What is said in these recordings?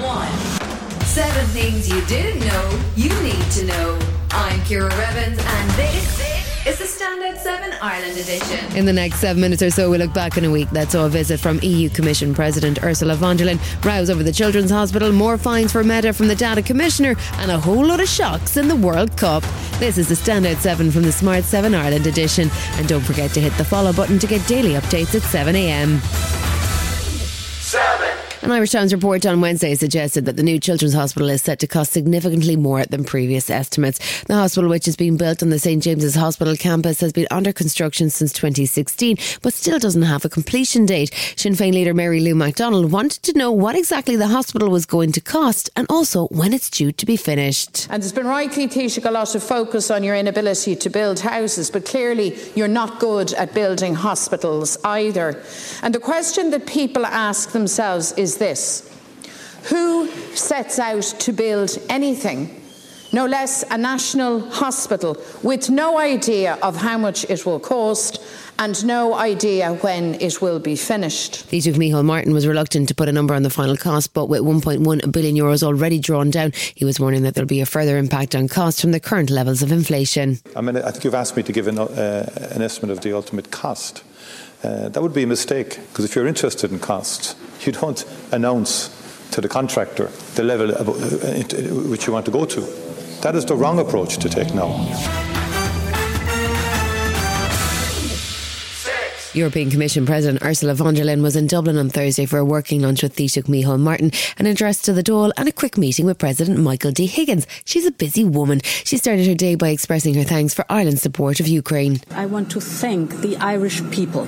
one. Seven things you didn't know you need to know. I'm Ciara Revins, and this is the Standout 7 Ireland edition. In the next seven minutes or so, we look back in a week that saw a visit from EU Commission President Ursula von der Leyen, rows over the Children's Hospital, more fines for Meta from the Data Commissioner, and a whole lot of shocks in the World Cup. This is the Standout 7 from the Smart 7 Ireland edition. And don't forget to hit the follow button to get daily updates at 7am. An Irish Times report on Wednesday suggested that the new Children's Hospital is set to cost significantly more than previous estimates. The hospital, which is being built on the St James's Hospital campus, has been under construction since 2016, but still doesn't have a completion date. Sinn Féin leader Mary Lou McDonald wanted to know what exactly the hospital was going to cost and also when it's due to be finished. And there's been rightly, Taoiseach, a lot of focus on your inability to build houses, but clearly you're not good at building hospitals either. And the question that people ask themselves is this Who sets out to build anything? No less a national hospital with no idea of how much it will cost and no idea when it will be finished. Taoiseach Micheál Martin was reluctant to put a number on the final cost, but with 1.1 billion euros already drawn down, he was warning that there'll be a further impact on costs from the current levels of inflation. I mean, I think you've asked me to give an, uh, an estimate of the ultimate cost. Uh, that would be a mistake because if you're interested in costs, you don't announce to the contractor the level uh, which you want to go to. That is the wrong approach to take now. European Commission President Ursula von der Leyen was in Dublin on Thursday for a working lunch with Taoiseach Micheál Martin, an address to the Dáil, and a quick meeting with President Michael D. Higgins. She's a busy woman. She started her day by expressing her thanks for Ireland's support of Ukraine. I want to thank the Irish people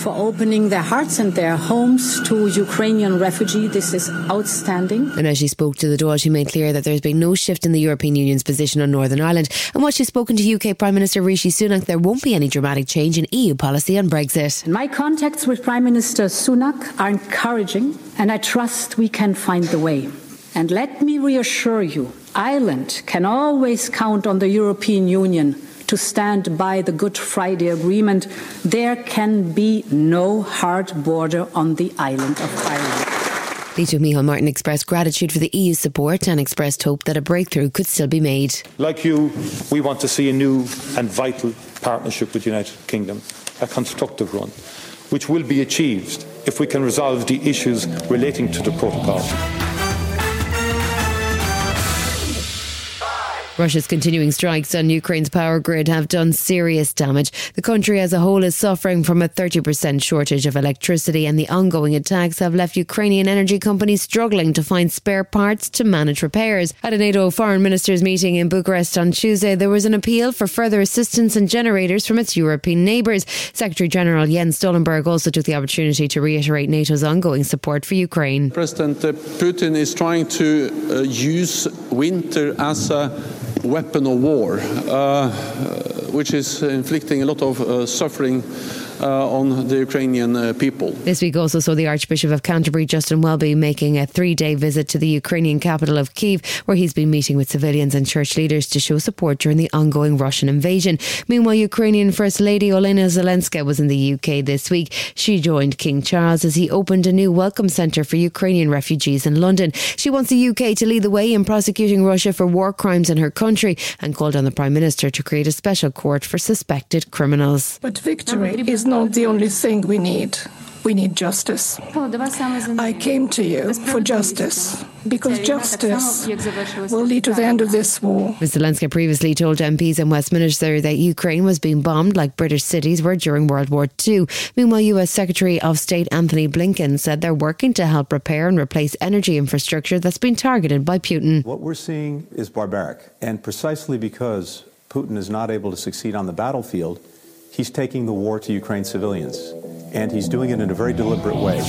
for opening their hearts and their homes to Ukrainian refugees. This is outstanding. And as she spoke to the Dáil, she made clear that there's been no shift in the European Union's position on Northern Ireland. And while she's spoken to UK Prime Minister Rishi Sunak, there won't be any dramatic change in EU policy on Brexit. My contacts with Prime Minister Sunak are encouraging, and I trust we can find the way. And let me reassure you, Ireland can always count on the European Union to stand by the Good Friday Agreement, there can be no hard border on the island of Ireland. Taoiseach Micheál Martin expressed gratitude for the EU support and expressed hope that a breakthrough could still be made. Like you, we want to see a new and vital partnership with the United Kingdom, a constructive one, which will be achieved if we can resolve the issues relating to the protocol. Russia's continuing strikes on Ukraine's power grid have done serious damage. The country as a whole is suffering from a 30% shortage of electricity, and the ongoing attacks have left Ukrainian energy companies struggling to find spare parts to manage repairs. At a NATO foreign ministers meeting in Bucharest on Tuesday, there was an appeal for further assistance and generators from its European neighbours. Secretary General Jens Stoltenberg also took the opportunity to reiterate NATO's ongoing support for Ukraine. President Putin is trying to uh, use winter as a weapon of war, uh, which is inflicting a lot of uh, suffering on the Ukrainian uh, people. This week also saw the Archbishop of Canterbury, Justin Welby, making a three day visit to the Ukrainian capital of Kiev, where he's been meeting with civilians and church leaders to show support during the ongoing Russian invasion. Meanwhile, Ukrainian First Lady Olena Zelenska was in the UK this week. She joined King Charles as he opened a new welcome centre for Ukrainian refugees in London. She wants the UK to lead the way in prosecuting Russia for war crimes in her country and called on the Prime Minister to create a special court for suspected criminals. But victory is not the only thing we need. We need justice. I came to you for justice because justice will lead to the end of this war. Ms. Zelenska previously told MPs in Westminster that Ukraine was being bombed like British cities were during World War II. Meanwhile, US Secretary of State Antony Blinken said they're working to help repair and replace energy infrastructure that's been targeted by Putin. What we're seeing is barbaric, and precisely because Putin is not able to succeed on the battlefield, he's taking the war to Ukraine civilians, and he's doing it in a very deliberate way.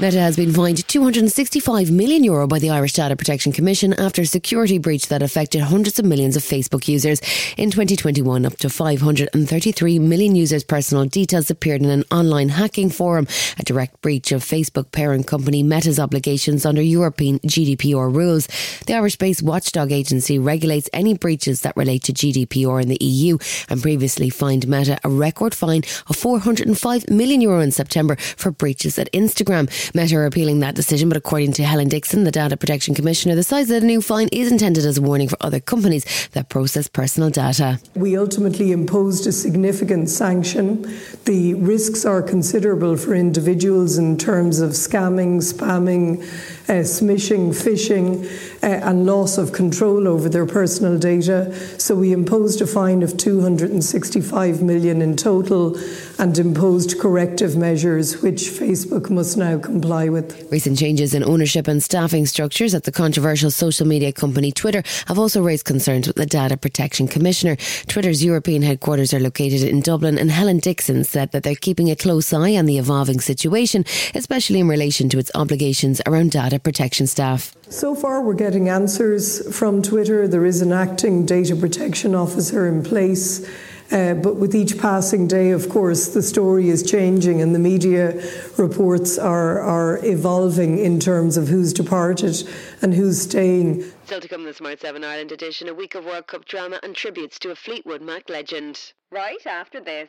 Meta has been fined 265 million euro by the Irish Data Protection Commission after a security breach that affected hundreds of millions of Facebook users. In 2021, up to 533 million users' personal details appeared in an online hacking forum, a direct breach of Facebook parent company Meta's obligations under European GDPR rules. The Irish-based watchdog agency regulates any breaches that relate to GDPR in the EU and previously fined Meta a record fine of 405 million euro in September for breaches at Instagram. Meta are appealing that decision, but according to Helen Dixon, the Data Protection Commissioner, the size of the new fine is intended as a warning for other companies that process personal data. We ultimately imposed a significant sanction. The risks are considerable for individuals in terms of scamming, spamming, uh, smishing, phishing, uh, and loss of control over their personal data. So we imposed a fine of 265 million in total and imposed corrective measures which Facebook must now comply with. Recent changes in ownership and staffing structures at the controversial social media company Twitter have also raised concerns with the Data Protection Commissioner. Twitter's European headquarters are located in Dublin, and Helen Dixon said that they're keeping a close eye on the evolving situation, especially in relation to its obligations around data protection staff. So far, we're getting answers from Twitter. There is an acting data protection officer in place. Uh, but with each passing day, of course, the story is changing and the media reports are, are evolving in terms of who's departed and who's staying. Still to come in the Smart 7 Ireland edition, a week of World Cup drama and tributes to a Fleetwood Mac legend. Right after this.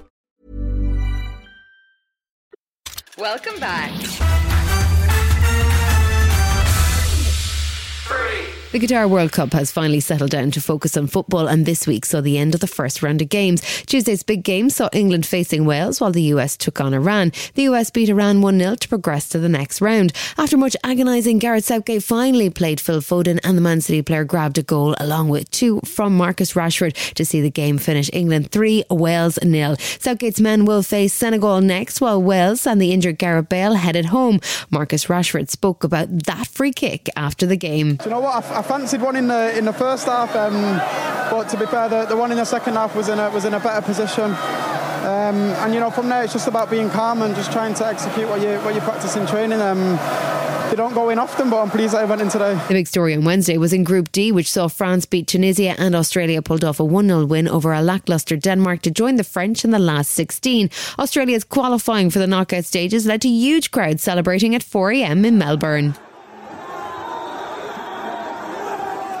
Welcome back. The Qatar World Cup has finally settled down to focus on football, and this week saw the end of the first round of games. Tuesday's big game saw England facing Wales while the US took on Iran. The US beat Iran 1 0 to progress to the next round. After much agonising, Gareth Southgate finally played Phil Foden, and the Man City player grabbed a goal along with two from Marcus Rashford to see the game finish England 3, Wales 0. Southgate's men will face Senegal next, while Wales and the injured Gareth Bale headed home. Marcus Rashford spoke about that free kick after the game. Do you know what? I, I fancied one in the in the first half, um, but to be fair, the, the one in the second half was in a was in a better position. Um, and you know, from there, it's just about being calm and just trying to execute what you what you practice in training. Um, they don't go in often, but I'm pleased that I went in today. The big story on Wednesday was in Group D, which saw France beat Tunisia and Australia pulled off a 1 0 win over a lacklustre Denmark to join the French in the last 16. Australia's qualifying for the knockout stages led to huge crowds celebrating at 4am in Melbourne.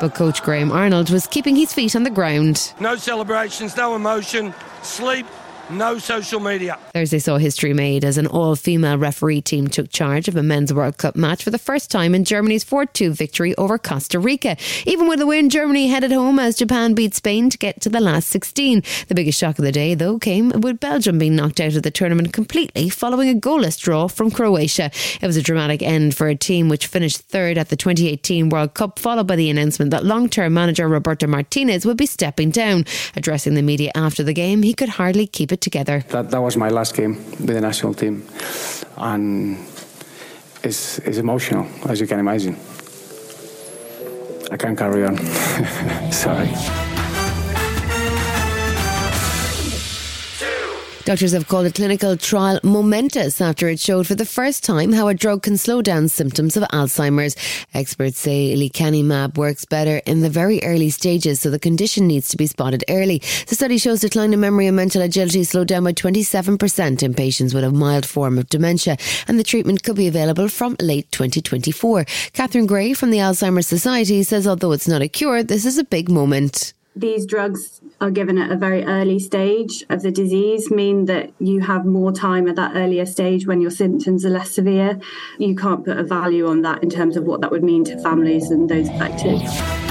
But coach Graham Arnold was keeping his feet on the ground. No celebrations, no emotion, sleep, no social media. Thursday saw history made as an all female referee team took charge of a men's World Cup match for the first time in Germany's 4 2 victory over Costa Rica. Even with the win, Germany headed home as Japan beat Spain to get to the last 16. The biggest shock of the day, though, came with Belgium being knocked out of the tournament completely following a goalless draw from Croatia. It was a dramatic end for a team which finished third at the 2018 World Cup, followed by the announcement that long term manager Roberto Martinez would be stepping down. Addressing the media after the game, he could hardly keep it together. That, that was my last game with the national team, and it's, it's emotional, as you can imagine. I can't carry on. Sorry. Doctors have called a clinical trial momentous after it showed for the first time how a drug can slow down symptoms of Alzheimer's. Experts say lecanemab works better in the very early stages, so the condition needs to be spotted early. The study shows decline in memory and mental agility slowed down by 27% in patients with a mild form of dementia, and the treatment could be available from late 2024. Catherine Gray from the Alzheimer's Society says although it's not a cure, this is a big moment. These drugs are given at a very early stage of the disease, mean that you have more time at that earlier stage when your symptoms are less severe. You can't put a value on that in terms of what that would mean to families and those affected.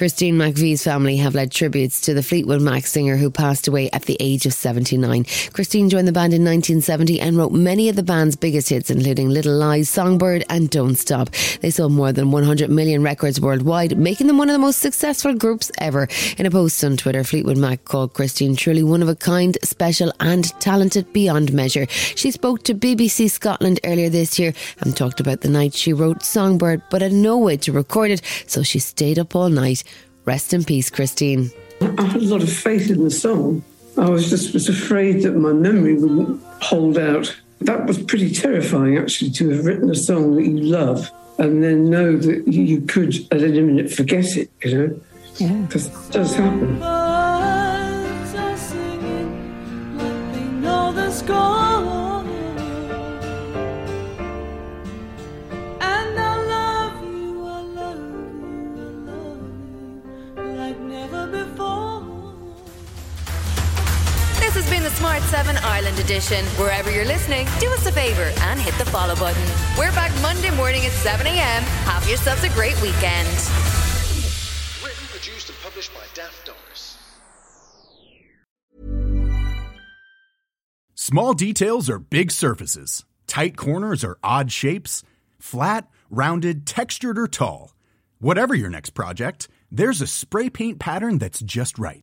Christine McVie's family have led tributes to the Fleetwood Mac singer who passed away at the age of 79. Christine joined the band in 1970 and wrote many of the band's biggest hits, including Little Lies, Songbird, and Don't Stop. They sold more than 100 million records worldwide, making them one of the most successful groups ever. In a post on Twitter, Fleetwood Mac called Christine truly one of a kind, special, and talented beyond measure. She spoke to BBC Scotland earlier this year and talked about the night she wrote Songbird, but had no way to record it, so she stayed up all night. Rest in peace, Christine. I had a lot of faith in the song. I was just was afraid that my memory wouldn't hold out. That was pretty terrifying, actually, to have written a song that you love and then know that you could, at any minute, forget it. You know, yeah, because it does happen. Seven Ireland Edition. Wherever you're listening, do us a favour and hit the follow button. We're back Monday morning at 7 a.m. Have yourselves a great weekend. Written, produced, and published by Daft Doris. Small details are big surfaces, tight corners are odd shapes, flat, rounded, textured, or tall. Whatever your next project, there's a spray paint pattern that's just right